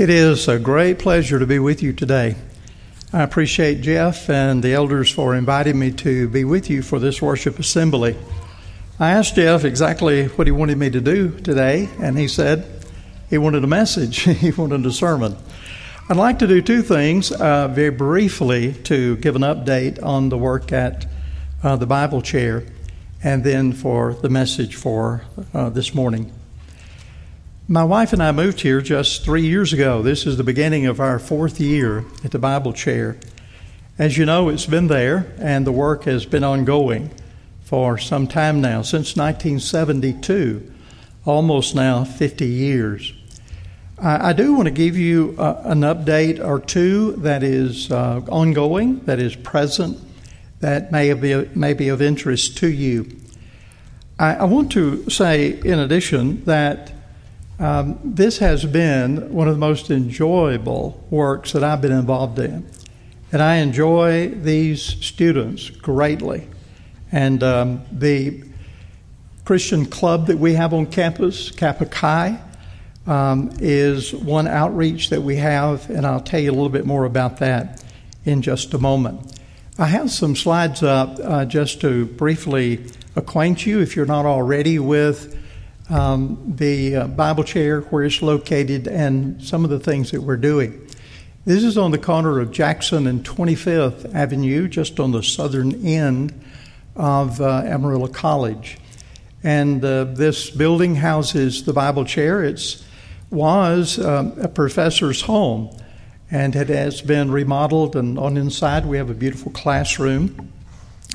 It is a great pleasure to be with you today. I appreciate Jeff and the elders for inviting me to be with you for this worship assembly. I asked Jeff exactly what he wanted me to do today, and he said he wanted a message, he wanted a sermon. I'd like to do two things uh, very briefly to give an update on the work at uh, the Bible chair, and then for the message for uh, this morning. My wife and I moved here just three years ago. This is the beginning of our fourth year at the Bible chair. As you know, it's been there, and the work has been ongoing for some time now, since 1972, almost now 50 years. I, I do want to give you uh, an update or two that is uh, ongoing, that is present, that may be, may be of interest to you. I, I want to say, in addition, that um, this has been one of the most enjoyable works that I've been involved in. And I enjoy these students greatly. And um, the Christian club that we have on campus, Kappa Chi, um, is one outreach that we have, and I'll tell you a little bit more about that in just a moment. I have some slides up uh, just to briefly acquaint you, if you're not already, with um, the uh, Bible chair, where it's located, and some of the things that we're doing. This is on the corner of Jackson and 25th Avenue, just on the southern end of uh, Amarillo College. And uh, this building houses the Bible chair. It was um, a professor's home and it has been remodeled. And on inside, we have a beautiful classroom.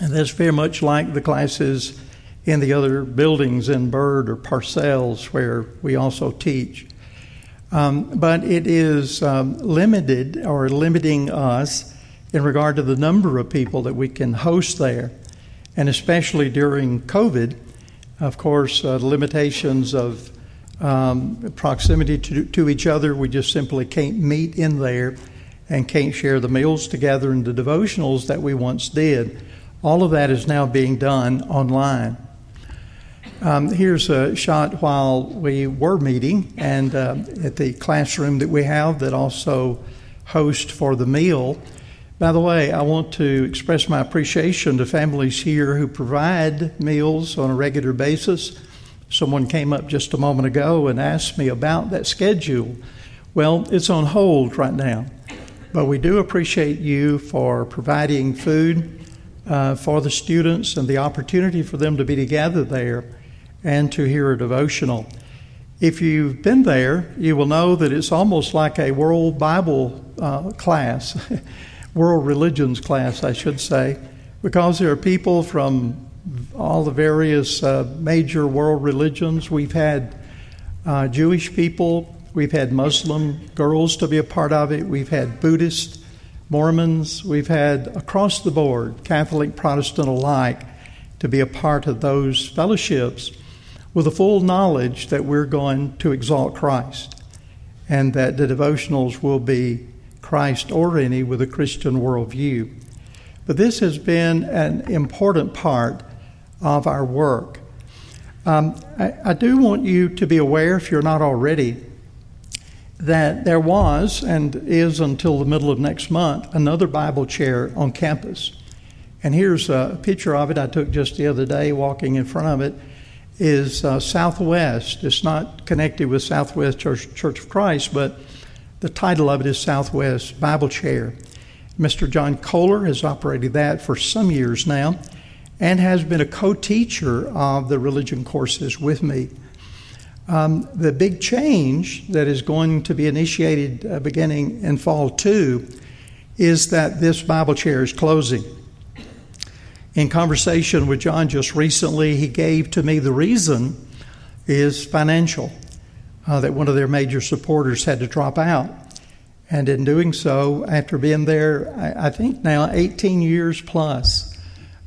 And that's very much like the classes in the other buildings in Byrd or Parcells where we also teach. Um, but it is um, limited or limiting us in regard to the number of people that we can host there. And especially during COVID, of course, uh, limitations of um, proximity to, to each other, we just simply can't meet in there and can't share the meals together and the devotionals that we once did. All of that is now being done online. Um, here's a shot while we were meeting and uh, at the classroom that we have that also hosts for the meal. By the way, I want to express my appreciation to families here who provide meals on a regular basis. Someone came up just a moment ago and asked me about that schedule. Well, it's on hold right now, but we do appreciate you for providing food uh, for the students and the opportunity for them to be together there and to hear a devotional. If you've been there, you will know that it's almost like a world Bible uh, class, world religions class, I should say, because there are people from all the various uh, major world religions. We've had uh, Jewish people, we've had Muslim girls to be a part of it, we've had Buddhist, Mormons, we've had across the board, Catholic, Protestant alike, to be a part of those fellowships with the full knowledge that we're going to exalt Christ and that the devotionals will be Christ oriented with a Christian worldview. But this has been an important part of our work. Um, I, I do want you to be aware, if you're not already, that there was and is until the middle of next month another Bible chair on campus. And here's a picture of it I took just the other day walking in front of it is uh, Southwest. It's not connected with Southwest Church, Church of Christ, but the title of it is Southwest Bible Chair. Mr. John Kohler has operated that for some years now and has been a co teacher of the religion courses with me. Um, the big change that is going to be initiated uh, beginning in fall two is that this Bible chair is closing. In conversation with John just recently, he gave to me the reason is financial, uh, that one of their major supporters had to drop out. And in doing so, after being there, I, I think now 18 years plus,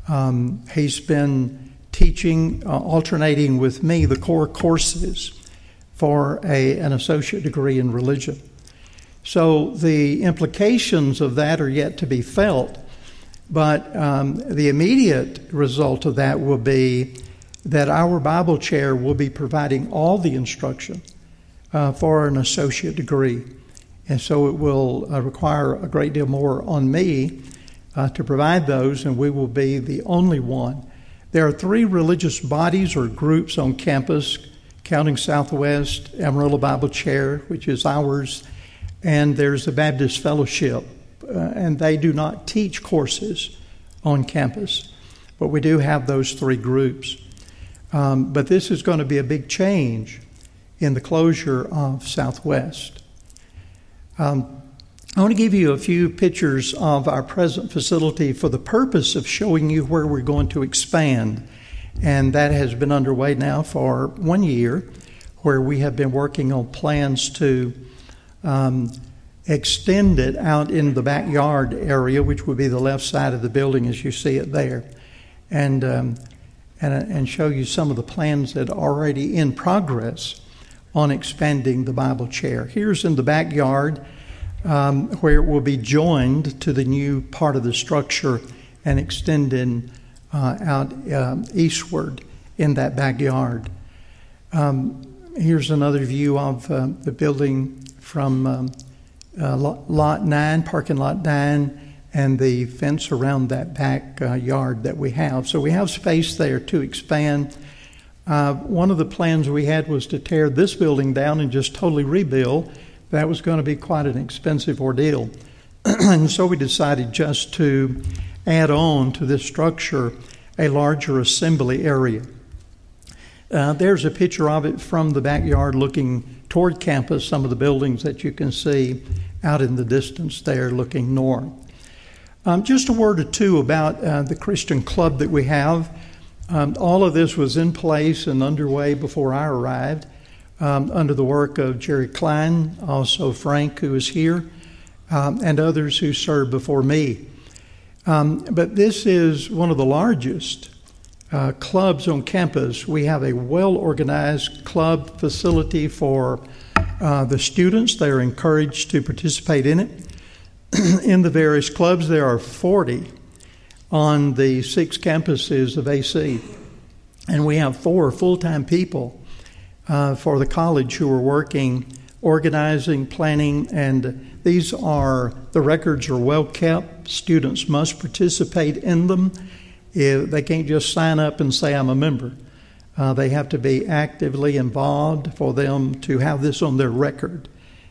um, he's been teaching, uh, alternating with me the core courses for a, an associate degree in religion. So the implications of that are yet to be felt. But um, the immediate result of that will be that our Bible chair will be providing all the instruction uh, for an associate degree. And so it will uh, require a great deal more on me uh, to provide those, and we will be the only one. There are three religious bodies or groups on campus, counting Southwest, Amarillo Bible Chair, which is ours, and there's the Baptist Fellowship, and they do not teach courses on campus, but we do have those three groups. Um, but this is going to be a big change in the closure of Southwest. Um, I want to give you a few pictures of our present facility for the purpose of showing you where we're going to expand. And that has been underway now for one year, where we have been working on plans to um, extend it out in the backyard area, which would be the left side of the building as you see it there, and, um, and, and show you some of the plans that are already in progress on expanding the Bible chair. Here's in the backyard um, where it will be joined to the new part of the structure and extending uh, out uh, eastward in that backyard. Um, here's another view of uh, the building from um, uh, lot 9, parking lot 9, and the fence around that back uh, yard that we have. So we have space there to expand. Uh, one of the plans we had was to tear this building down and just totally rebuild that was going to be quite an expensive ordeal. and so we decided just to add on to this structure a larger assembly area. Uh, there's a picture of it from the backyard looking toward campus, some of the buildings that you can see out in the distance there looking north. Um, just a word or two about uh, the Christian club that we have. Um, all of this was in place and underway before I arrived um, under the work of Jerry Klein, also Frank, who is here, um, and others who served before me. Um, but this is one of the largest uh, clubs on campus. We have a well organized club facility for uh, the students. They are encouraged to participate in it. in the various clubs, there are 40 on the six campuses of AC. And we have four full time people uh, for the college who are working, organizing, planning, and these are the records are well kept. Students must participate in them. If they can't just sign up and say, I'm a member. Uh, they have to be actively involved for them to have this on their record.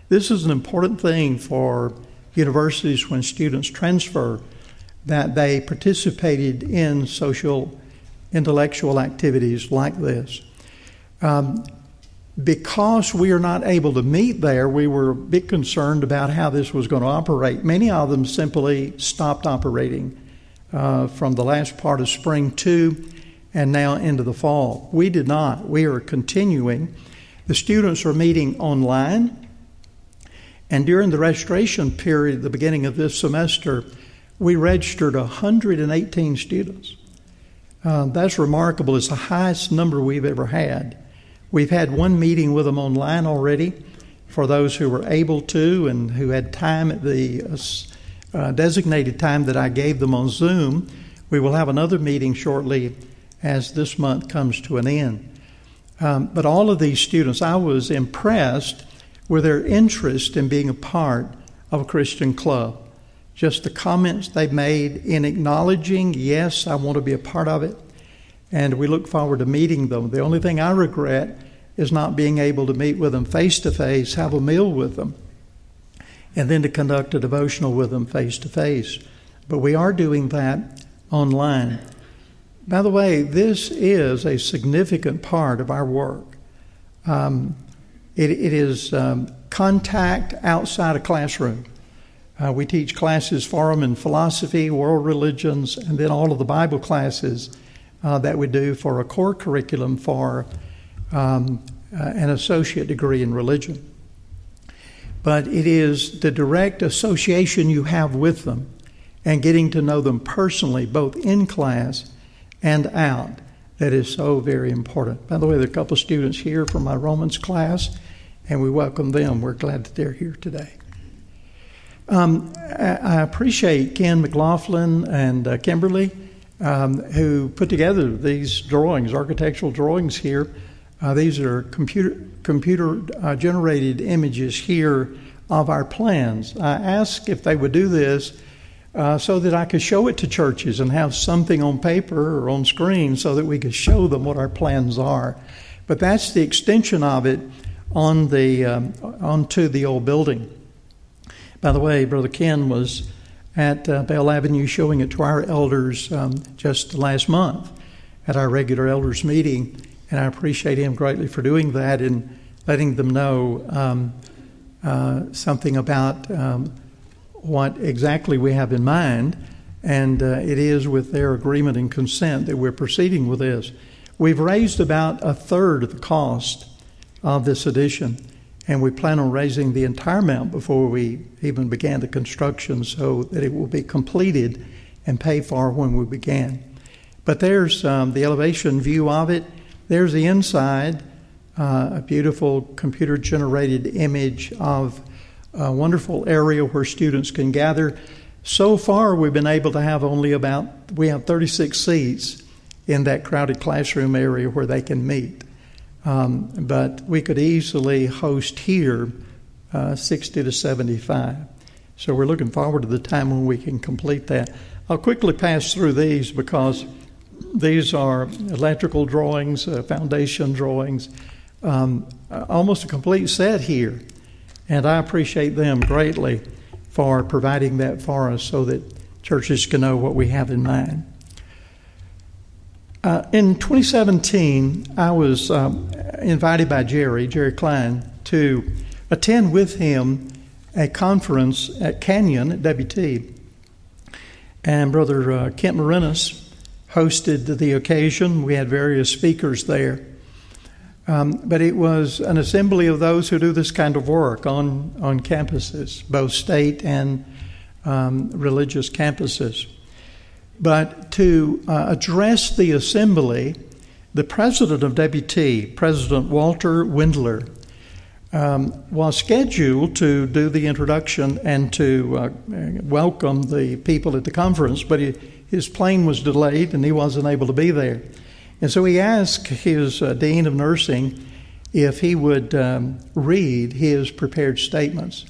This is an important thing for universities when students transfer that they participated in social intellectual activities like this. Um, because we are not able to meet there, we were a bit concerned about how this was going to operate. Many of them simply stopped operating uh, from the last part of spring to and now into the fall. We did not. We are continuing. The students are meeting online. And during the registration period the beginning of this semester, we registered 118 students. Uh, that's remarkable. It's the highest number we've ever had. We've had one meeting with them online already for those who were able to and who had time at the uh, uh, designated time that I gave them on Zoom. We will have another meeting shortly as this month comes to an end. Um, but all of these students, I was impressed with their interest in being a part of a Christian club. Just the comments they made in acknowledging, yes, I want to be a part of it and we look forward to meeting them. The only thing I regret is not being able to meet with them face to face, have a meal with them, and then to conduct a devotional with them face to face. But we are doing that online. By the way, this is a significant part of our work. Um, it, it is um, contact outside a classroom. Uh, we teach classes for them in philosophy, world religions, and then all of the Bible classes uh, that we do for a core curriculum for um, uh, an associate degree in religion. But it is the direct association you have with them and getting to know them personally, both in class and out, that is so very important. By the way, there are a couple of students here from my Romans class, and we welcome them. We're glad that they're here today. Um, I appreciate Ken McLaughlin and uh, Kimberly um, who put together these drawings, architectural drawings here. Uh, these are computer computer uh, generated images here of our plans. I asked if they would do this uh, so that I could show it to churches and have something on paper or on screen so that we could show them what our plans are. But that's the extension of it on the um, onto the old building. By the way, Brother Ken was at uh, Bell Avenue showing it to our elders um, just last month at our regular elders meeting, and I appreciate him greatly for doing that and letting them know um, uh, something about um, what exactly we have in mind, and uh, it is with their agreement and consent that we're proceeding with this. We've raised about a third of the cost of this addition, and we plan on raising the entire amount before we even began the construction so that it will be completed and paid for when we began. But there's um, the elevation view of it. There's the inside, uh, a beautiful computer generated image of a wonderful area where students can gather. So far, we've been able to have only about, we have 36 seats in that crowded classroom area where they can meet. Um, but we could easily host here uh, 60 to 75. So we're looking forward to the time when we can complete that. I'll quickly pass through these because these are electrical drawings, uh, foundation drawings, um, almost a complete set here. And I appreciate them greatly for providing that for us so that churches can know what we have in mind. Uh, in 2017, I was um, invited by Jerry, Jerry Klein, to attend with him a conference at Canyon at WT. And Brother uh, Kent Marinas hosted the occasion. We had various speakers there. Um, but it was an assembly of those who do this kind of work on, on campuses, both state and um, religious campuses. But to uh, address the assembly, the president of WT, President Walter Wendler, um, was scheduled to do the introduction and to uh, welcome the people at the conference, but he, his plane was delayed and he wasn't able to be there. And so he asked his uh, dean of nursing if he would um, read his prepared statements.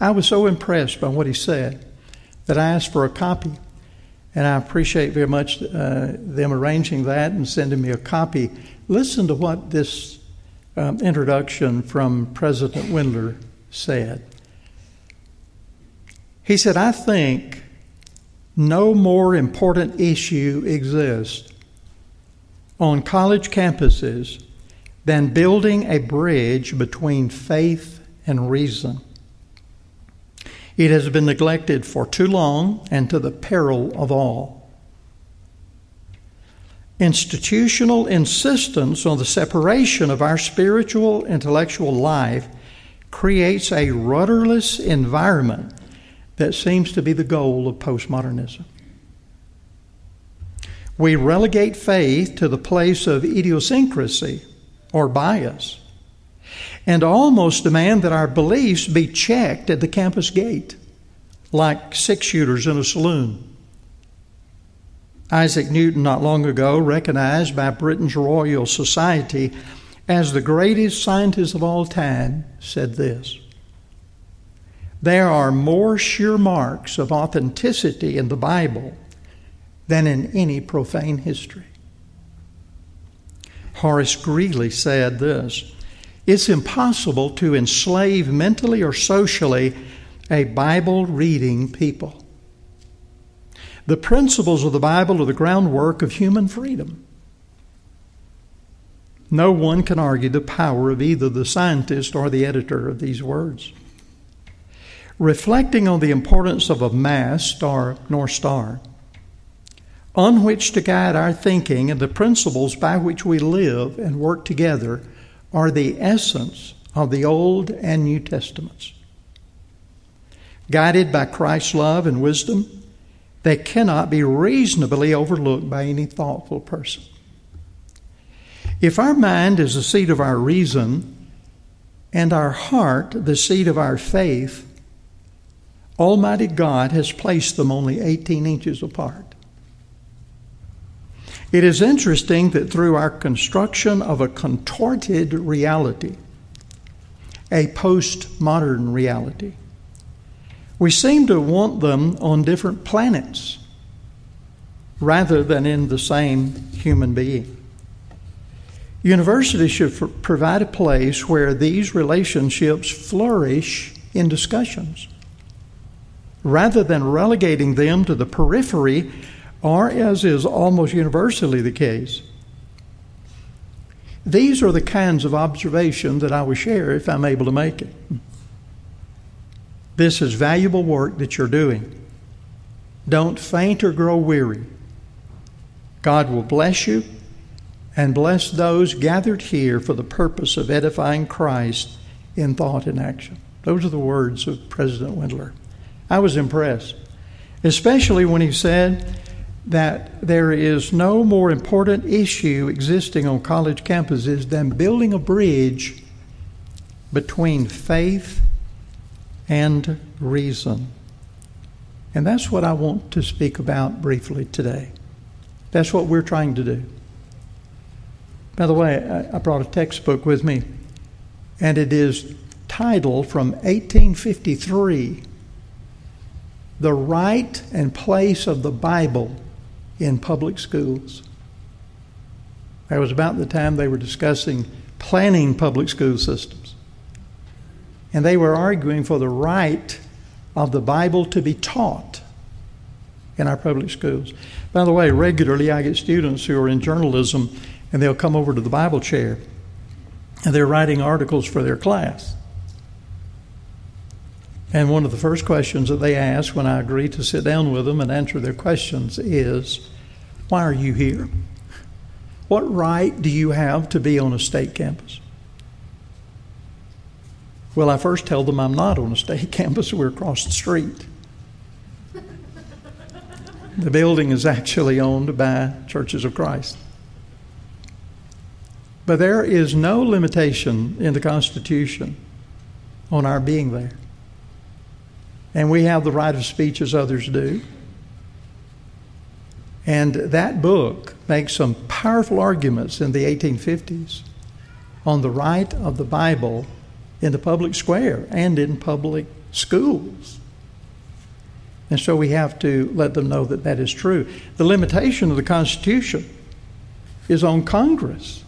I was so impressed by what he said that I asked for a copy. And I appreciate very much uh, them arranging that and sending me a copy. Listen to what this um, introduction from President Wendler said. He said, I think no more important issue exists on college campuses than building a bridge between faith and reason. It has been neglected for too long and to the peril of all. Institutional insistence on the separation of our spiritual intellectual life creates a rudderless environment that seems to be the goal of postmodernism. We relegate faith to the place of idiosyncrasy or bias and almost demand that our beliefs be checked at the campus gate like six shooters in a saloon. Isaac Newton, not long ago, recognized by Britain's Royal Society as the greatest scientist of all time, said this There are more sure marks of authenticity in the Bible than in any profane history. Horace Greeley said this It's impossible to enslave mentally or socially a Bible reading people. The principles of the Bible are the groundwork of human freedom. No one can argue the power of either the scientist or the editor of these words. Reflecting on the importance of a mass, star, North Star, on which to guide our thinking and the principles by which we live and work together are the essence of the Old and New Testaments. Guided by Christ's love and wisdom, they cannot be reasonably overlooked by any thoughtful person. If our mind is the seat of our reason and our heart the seat of our faith, Almighty God has placed them only 18 inches apart. It is interesting that through our construction of a contorted reality, a postmodern reality. We seem to want them on different planets rather than in the same human being. Universities should provide a place where these relationships flourish in discussions rather than relegating them to the periphery, or as is almost universally the case. These are the kinds of observation that I will share if I'm able to make it. This is valuable work that you're doing. Don't faint or grow weary. God will bless you and bless those gathered here for the purpose of edifying Christ in thought and action. Those are the words of President Wendler. I was impressed, especially when he said that there is no more important issue existing on college campuses than building a bridge between faith and reason. And that's what I want to speak about briefly today. That's what we're trying to do. By the way, I brought a textbook with me, and it is titled from 1853 The Right and Place of the Bible in Public Schools. That was about the time they were discussing planning public school systems. And they were arguing for the right of the Bible to be taught in our public schools. By the way, regularly I get students who are in journalism and they'll come over to the Bible chair and they're writing articles for their class. And one of the first questions that they ask when I agree to sit down with them and answer their questions is Why are you here? What right do you have to be on a state campus? Well, I first tell them I'm not on a state campus, we're across the street. The building is actually owned by Churches of Christ. But there is no limitation in the Constitution on our being there. And we have the right of speech as others do. And that book makes some powerful arguments in the 1850s on the right of the Bible in the public square and in public schools. And so we have to let them know that that is true. The limitation of the Constitution is on Congress.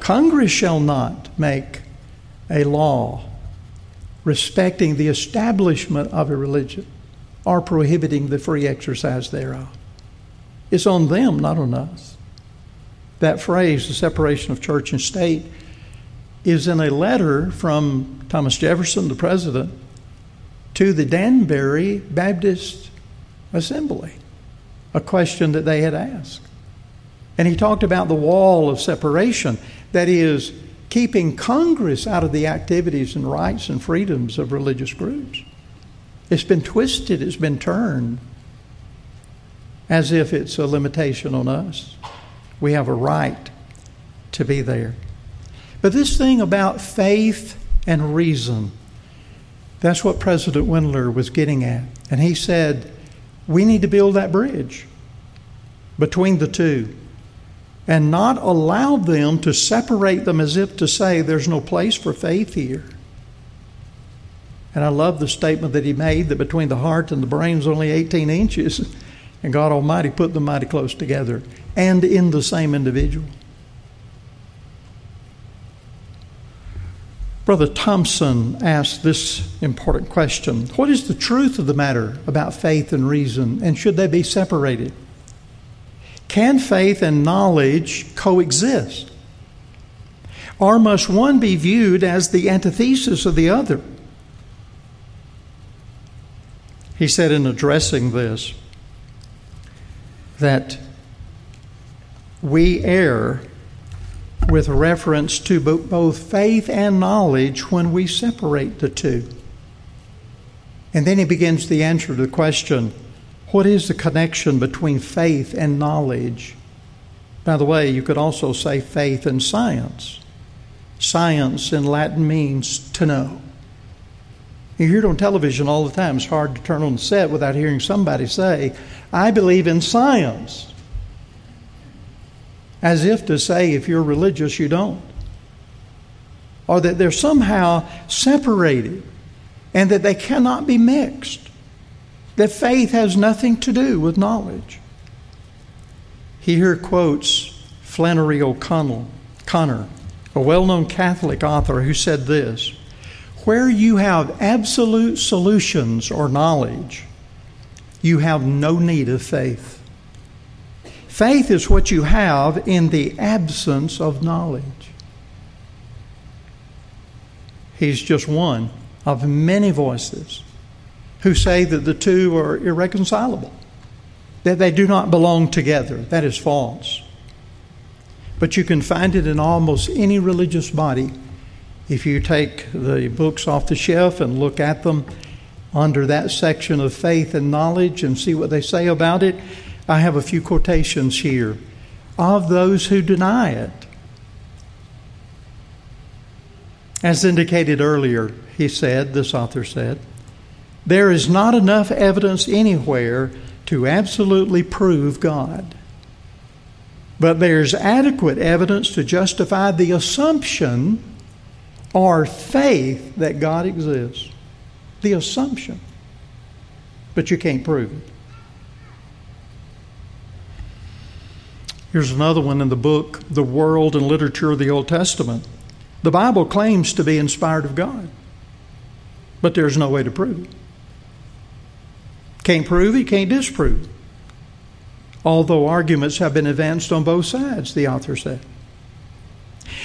Congress shall not make a law respecting the establishment of a religion or prohibiting the free exercise thereof. It's on them, not on us. That phrase, the separation of church and state, is in a letter from Thomas Jefferson, the president, to the Danbury Baptist Assembly, a question that they had asked. And he talked about the wall of separation, that is, keeping Congress out of the activities and rights and freedoms of religious groups. It's been twisted, it's been turned as if it's a limitation on us. We have a right to be there. But this thing about faith and reason, that's what President Wendler was getting at. And he said, we need to build that bridge between the two and not allow them to separate them as if to say there's no place for faith here. And I love the statement that he made that between the heart and the brain is only 18 inches, and God Almighty put them mighty close together and in the same individual. Brother Thompson asked this important question What is the truth of the matter about faith and reason, and should they be separated? Can faith and knowledge coexist? Or must one be viewed as the antithesis of the other? He said in addressing this that we err with reference to both faith and knowledge when we separate the two. And then he begins the answer to the question what is the connection between faith and knowledge? By the way, you could also say faith and science. Science in Latin means to know. You hear it on television all the time. It's hard to turn on the set without hearing somebody say, I believe in science as if to say, if you're religious, you don't. or that they're somehow separated and that they cannot be mixed, that faith has nothing to do with knowledge. He here quotes Flannery O'Connell, Connor, a well known Catholic author, who said this Where you have absolute solutions or knowledge, you have no need of faith. Faith is what you have in the absence of knowledge. He's just one of many voices who say that the two are irreconcilable, that they do not belong together. That is false. But you can find it in almost any religious body. If you take the books off the shelf and look at them under that section of faith and knowledge and see what they say about it, I have a few quotations here of those who deny it. As indicated earlier, he said, this author said, there is not enough evidence anywhere to absolutely prove God. But there's adequate evidence to justify the assumption or faith that God exists. The assumption. But you can't prove it. Here's another one in the book, The World and Literature of the Old Testament. The Bible claims to be inspired of God, but there's no way to prove it. Can't prove it, can't disprove. Although arguments have been advanced on both sides, the author said.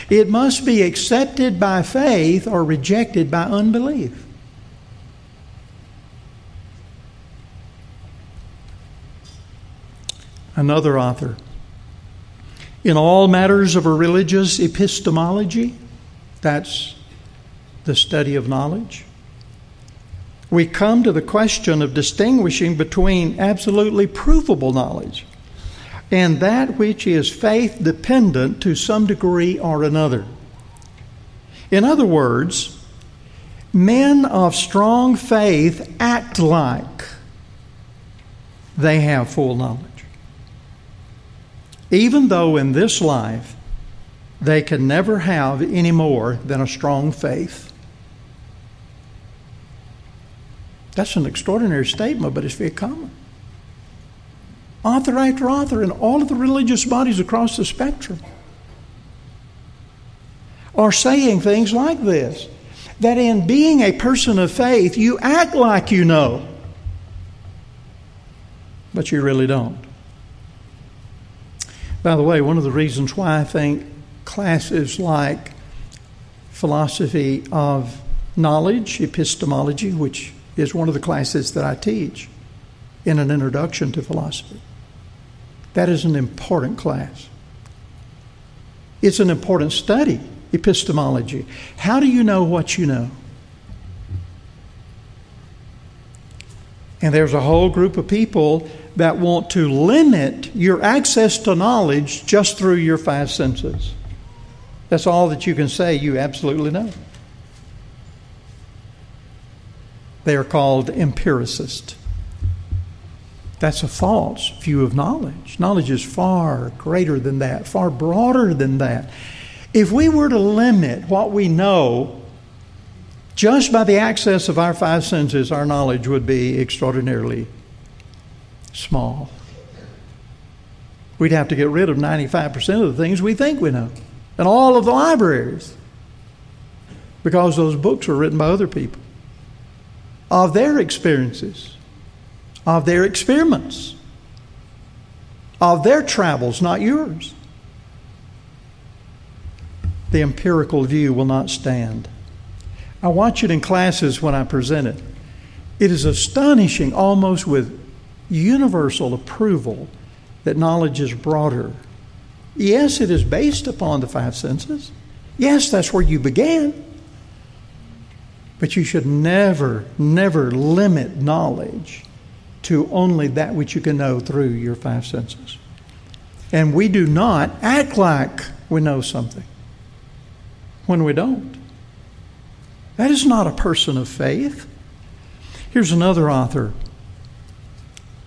It must be accepted by faith or rejected by unbelief. Another author. In all matters of a religious epistemology, that's the study of knowledge. We come to the question of distinguishing between absolutely provable knowledge and that which is faith dependent to some degree or another. In other words, men of strong faith act like they have full knowledge. Even though in this life they can never have any more than a strong faith. That's an extraordinary statement, but it's very common. Author after author in all of the religious bodies across the spectrum are saying things like this that in being a person of faith, you act like you know, but you really don't. By the way, one of the reasons why I think classes like philosophy of knowledge, epistemology, which is one of the classes that I teach in an introduction to philosophy. That is an important class. It's an important study, epistemology. How do you know what you know? And there's a whole group of people that want to limit your access to knowledge just through your five senses. That's all that you can say you absolutely know. They are called empiricists. That's a false view of knowledge. Knowledge is far greater than that, far broader than that. If we were to limit what we know just by the access of our five senses, our knowledge would be extraordinarily small. We'd have to get rid of 95% of the things we think we know and all of the libraries because those books were written by other people of their experiences, of their experiments, of their travels, not yours. The empirical view will not stand. I watch it in classes when I present it. It is astonishing, almost with universal approval, that knowledge is broader Yes, it is based upon the five senses. Yes, that's where you began. But you should never, never limit knowledge to only that which you can know through your five senses. And we do not act like we know something when we don't. That is not a person of faith. Here's another author,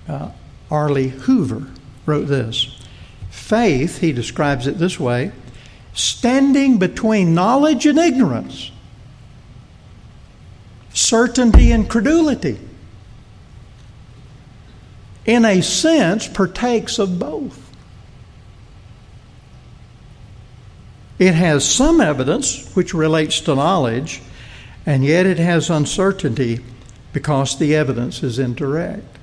uh, Arlie Hoover, wrote this Faith, he describes it this way, standing between knowledge and ignorance, certainty and credulity, in a sense, partakes of both. It has some evidence which relates to knowledge, and yet it has uncertainty because the evidence is indirect.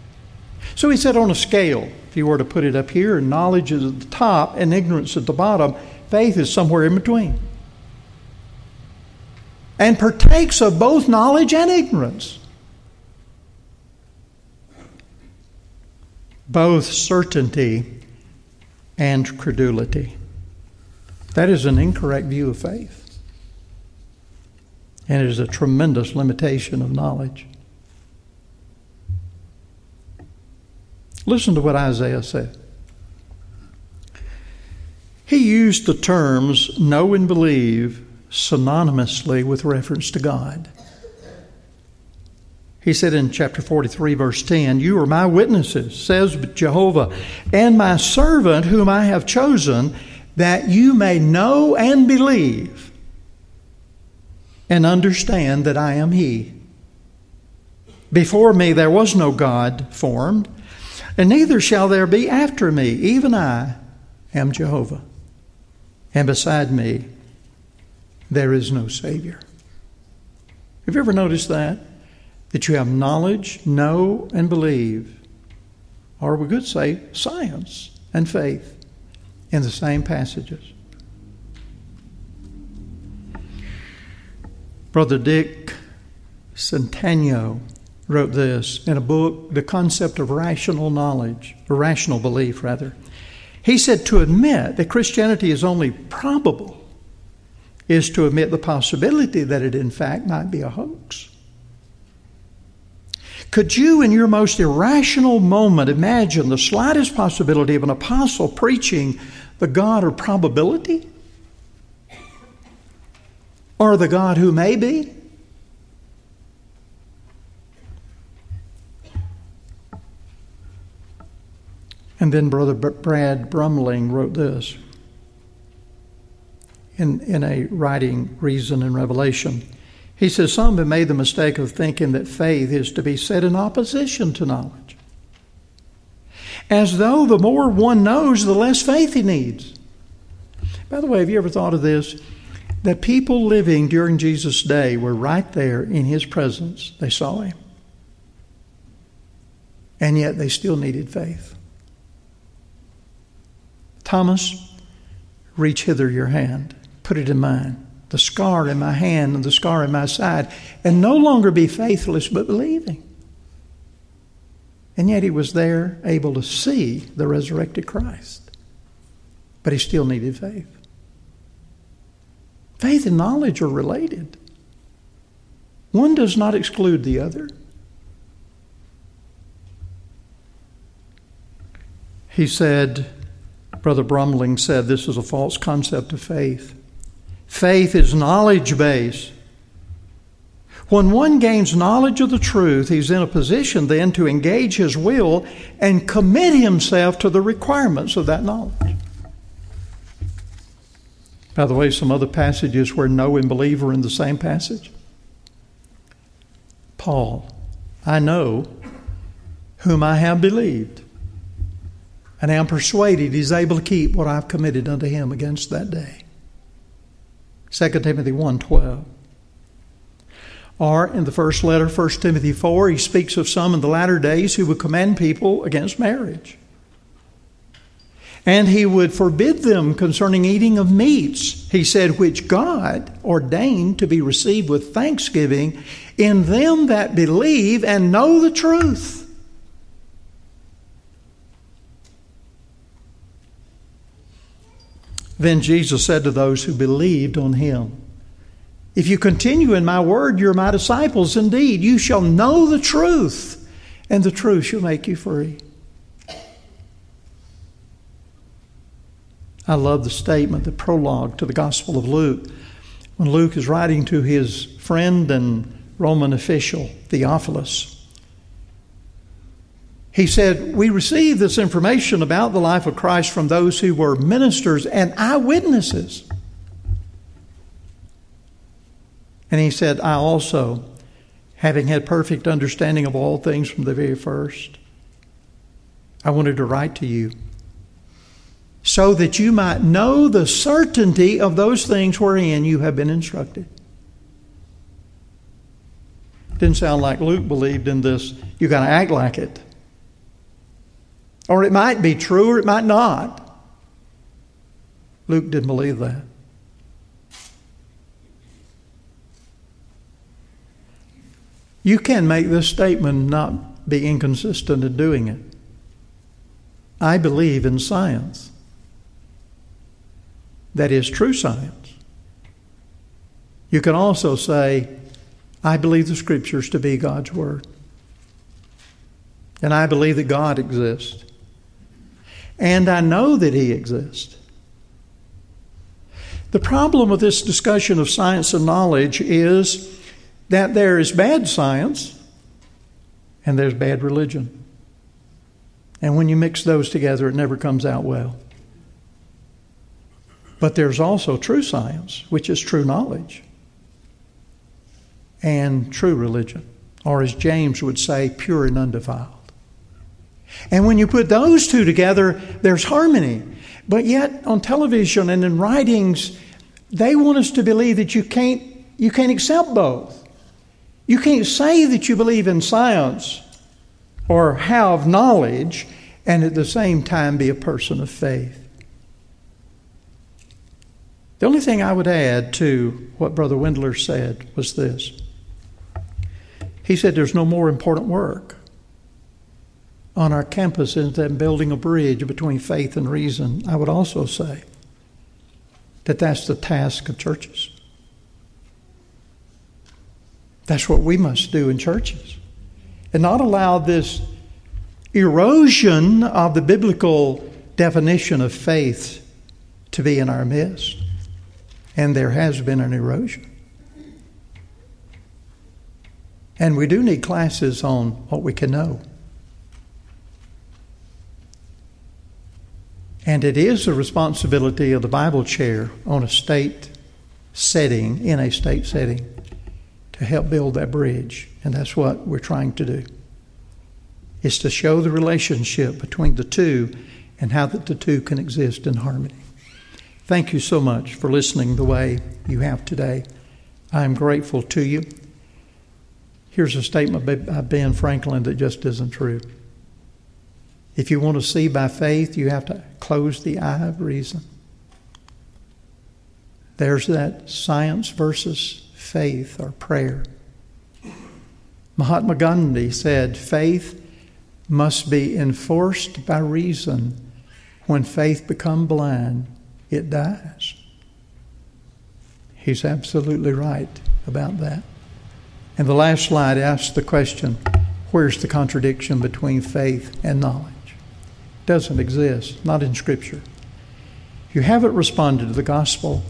So he said on a scale, if you were to put it up here, knowledge is at the top and ignorance at the bottom, faith is somewhere in between. And partakes of both knowledge and ignorance. Both certainty and credulity. That is an incorrect view of faith. And it is a tremendous limitation of knowledge. Listen to what Isaiah said. He used the terms know and believe synonymously with reference to God. He said in chapter 43, verse 10, You are my witnesses, says Jehovah, and my servant whom I have chosen, that you may know and believe and understand that I am He. Before me there was no God formed, and neither shall there be after me. Even I am Jehovah. And beside me there is no Savior. Have you ever noticed that? That you have knowledge, know, and believe, or we could say science and faith in the same passages. Brother Dick Sztanyo wrote this in a book, The Concept of Rational Knowledge, or Rational Belief, rather. He said to admit that Christianity is only probable is to admit the possibility that it, in fact, might be a hoax. Could you, in your most irrational moment, imagine the slightest possibility of an apostle preaching the God of probability? Or the God who may be? And then Brother Brad Brumling wrote this in, in a writing, Reason and Revelation. He says, Some have made the mistake of thinking that faith is to be set in opposition to knowledge. As though the more one knows, the less faith he needs. By the way, have you ever thought of this? That people living during Jesus' day were right there in his presence. They saw him. And yet they still needed faith. Thomas, reach hither your hand, put it in mine the scar in my hand and the scar in my side, and no longer be faithless but believing. And yet he was there able to see the resurrected Christ. But he still needed faith. Faith and knowledge are related. One does not exclude the other. He said, Brother Brumling said, this is a false concept of faith. Faith is knowledge based. When one gains knowledge of the truth, he's in a position then to engage his will and commit himself to the requirements of that knowledge. By the way, some other passages where know and believe are in the same passage. Paul, I know whom I have believed, and I am persuaded he's able to keep what I've committed unto him against that day. 2 Timothy 1.12. Or in the first letter, 1 Timothy 4, he speaks of some in the latter days who would command people against marriage. And he would forbid them concerning eating of meats, he said, which God ordained to be received with thanksgiving in them that believe and know the truth. Then Jesus said to those who believed on him, If you continue in my word, you're my disciples indeed. You shall know the truth, and the truth shall make you free. I love the statement, the prologue to the Gospel of Luke, when Luke is writing to his friend and Roman official, Theophilus. He said, We received this information about the life of Christ from those who were ministers and eyewitnesses And he said, I also, having had perfect understanding of all things from the very first, I wanted to write to you so that you might know the certainty of those things wherein you have been instructed. Didn't sound like Luke believed in this. You got to act like it. Or it might be true or it might not. Luke didn't believe that. You can make this statement and not be inconsistent in doing it. I believe in science. That is true science. You can also say, I believe the scriptures to be God's Word. And I believe that God exists. And I know that He exists. The problem with this discussion of science and knowledge is that there is bad science and there's bad religion. And when you mix those together, it never comes out well. But there's also true science, which is true knowledge, and true religion, or as James would say, pure and undefiled. And when you put those two together, there's harmony. But yet, on television and in writings, they want us to believe that you can't, you can't accept both. You can't say that you believe in science or have knowledge and at the same time be a person of faith. The only thing I would add to what Brother Wendler said was this. He said there's no more important work on our campus than building a bridge between faith and reason. I would also say that that's the task of churches. That's what we must do in churches. And not allow this erosion of the biblical definition of faith to be in our midst. And there has been an erosion. And we do need classes on what we can know. And it is the responsibility of the Bible chair on a state setting, in a state setting, to help build that bridge. And that's what we're trying to do. Is to show the relationship between the two and how that the two can exist in harmony. Thank you so much for listening the way you have today. I am grateful to you. Here's a statement by Ben Franklin that just isn't true. If you want to see by faith, you have to close the eye of reason. There's that science versus faith or prayer. Mahatma Gandhi said, faith must be enforced by reason. When faith becomes blind, it dies. He's absolutely right about that. And the last slide asks the question where's the contradiction between faith and knowledge? Doesn't exist, not in Scripture. If you haven't responded to the gospel,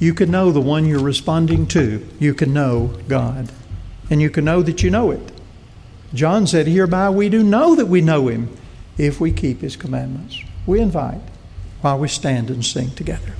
you can know the one you're responding to. You can know God. And you can know that you know it. John said, Hereby we do know that we know him if we keep his commandments. We invite while we stand and sing together.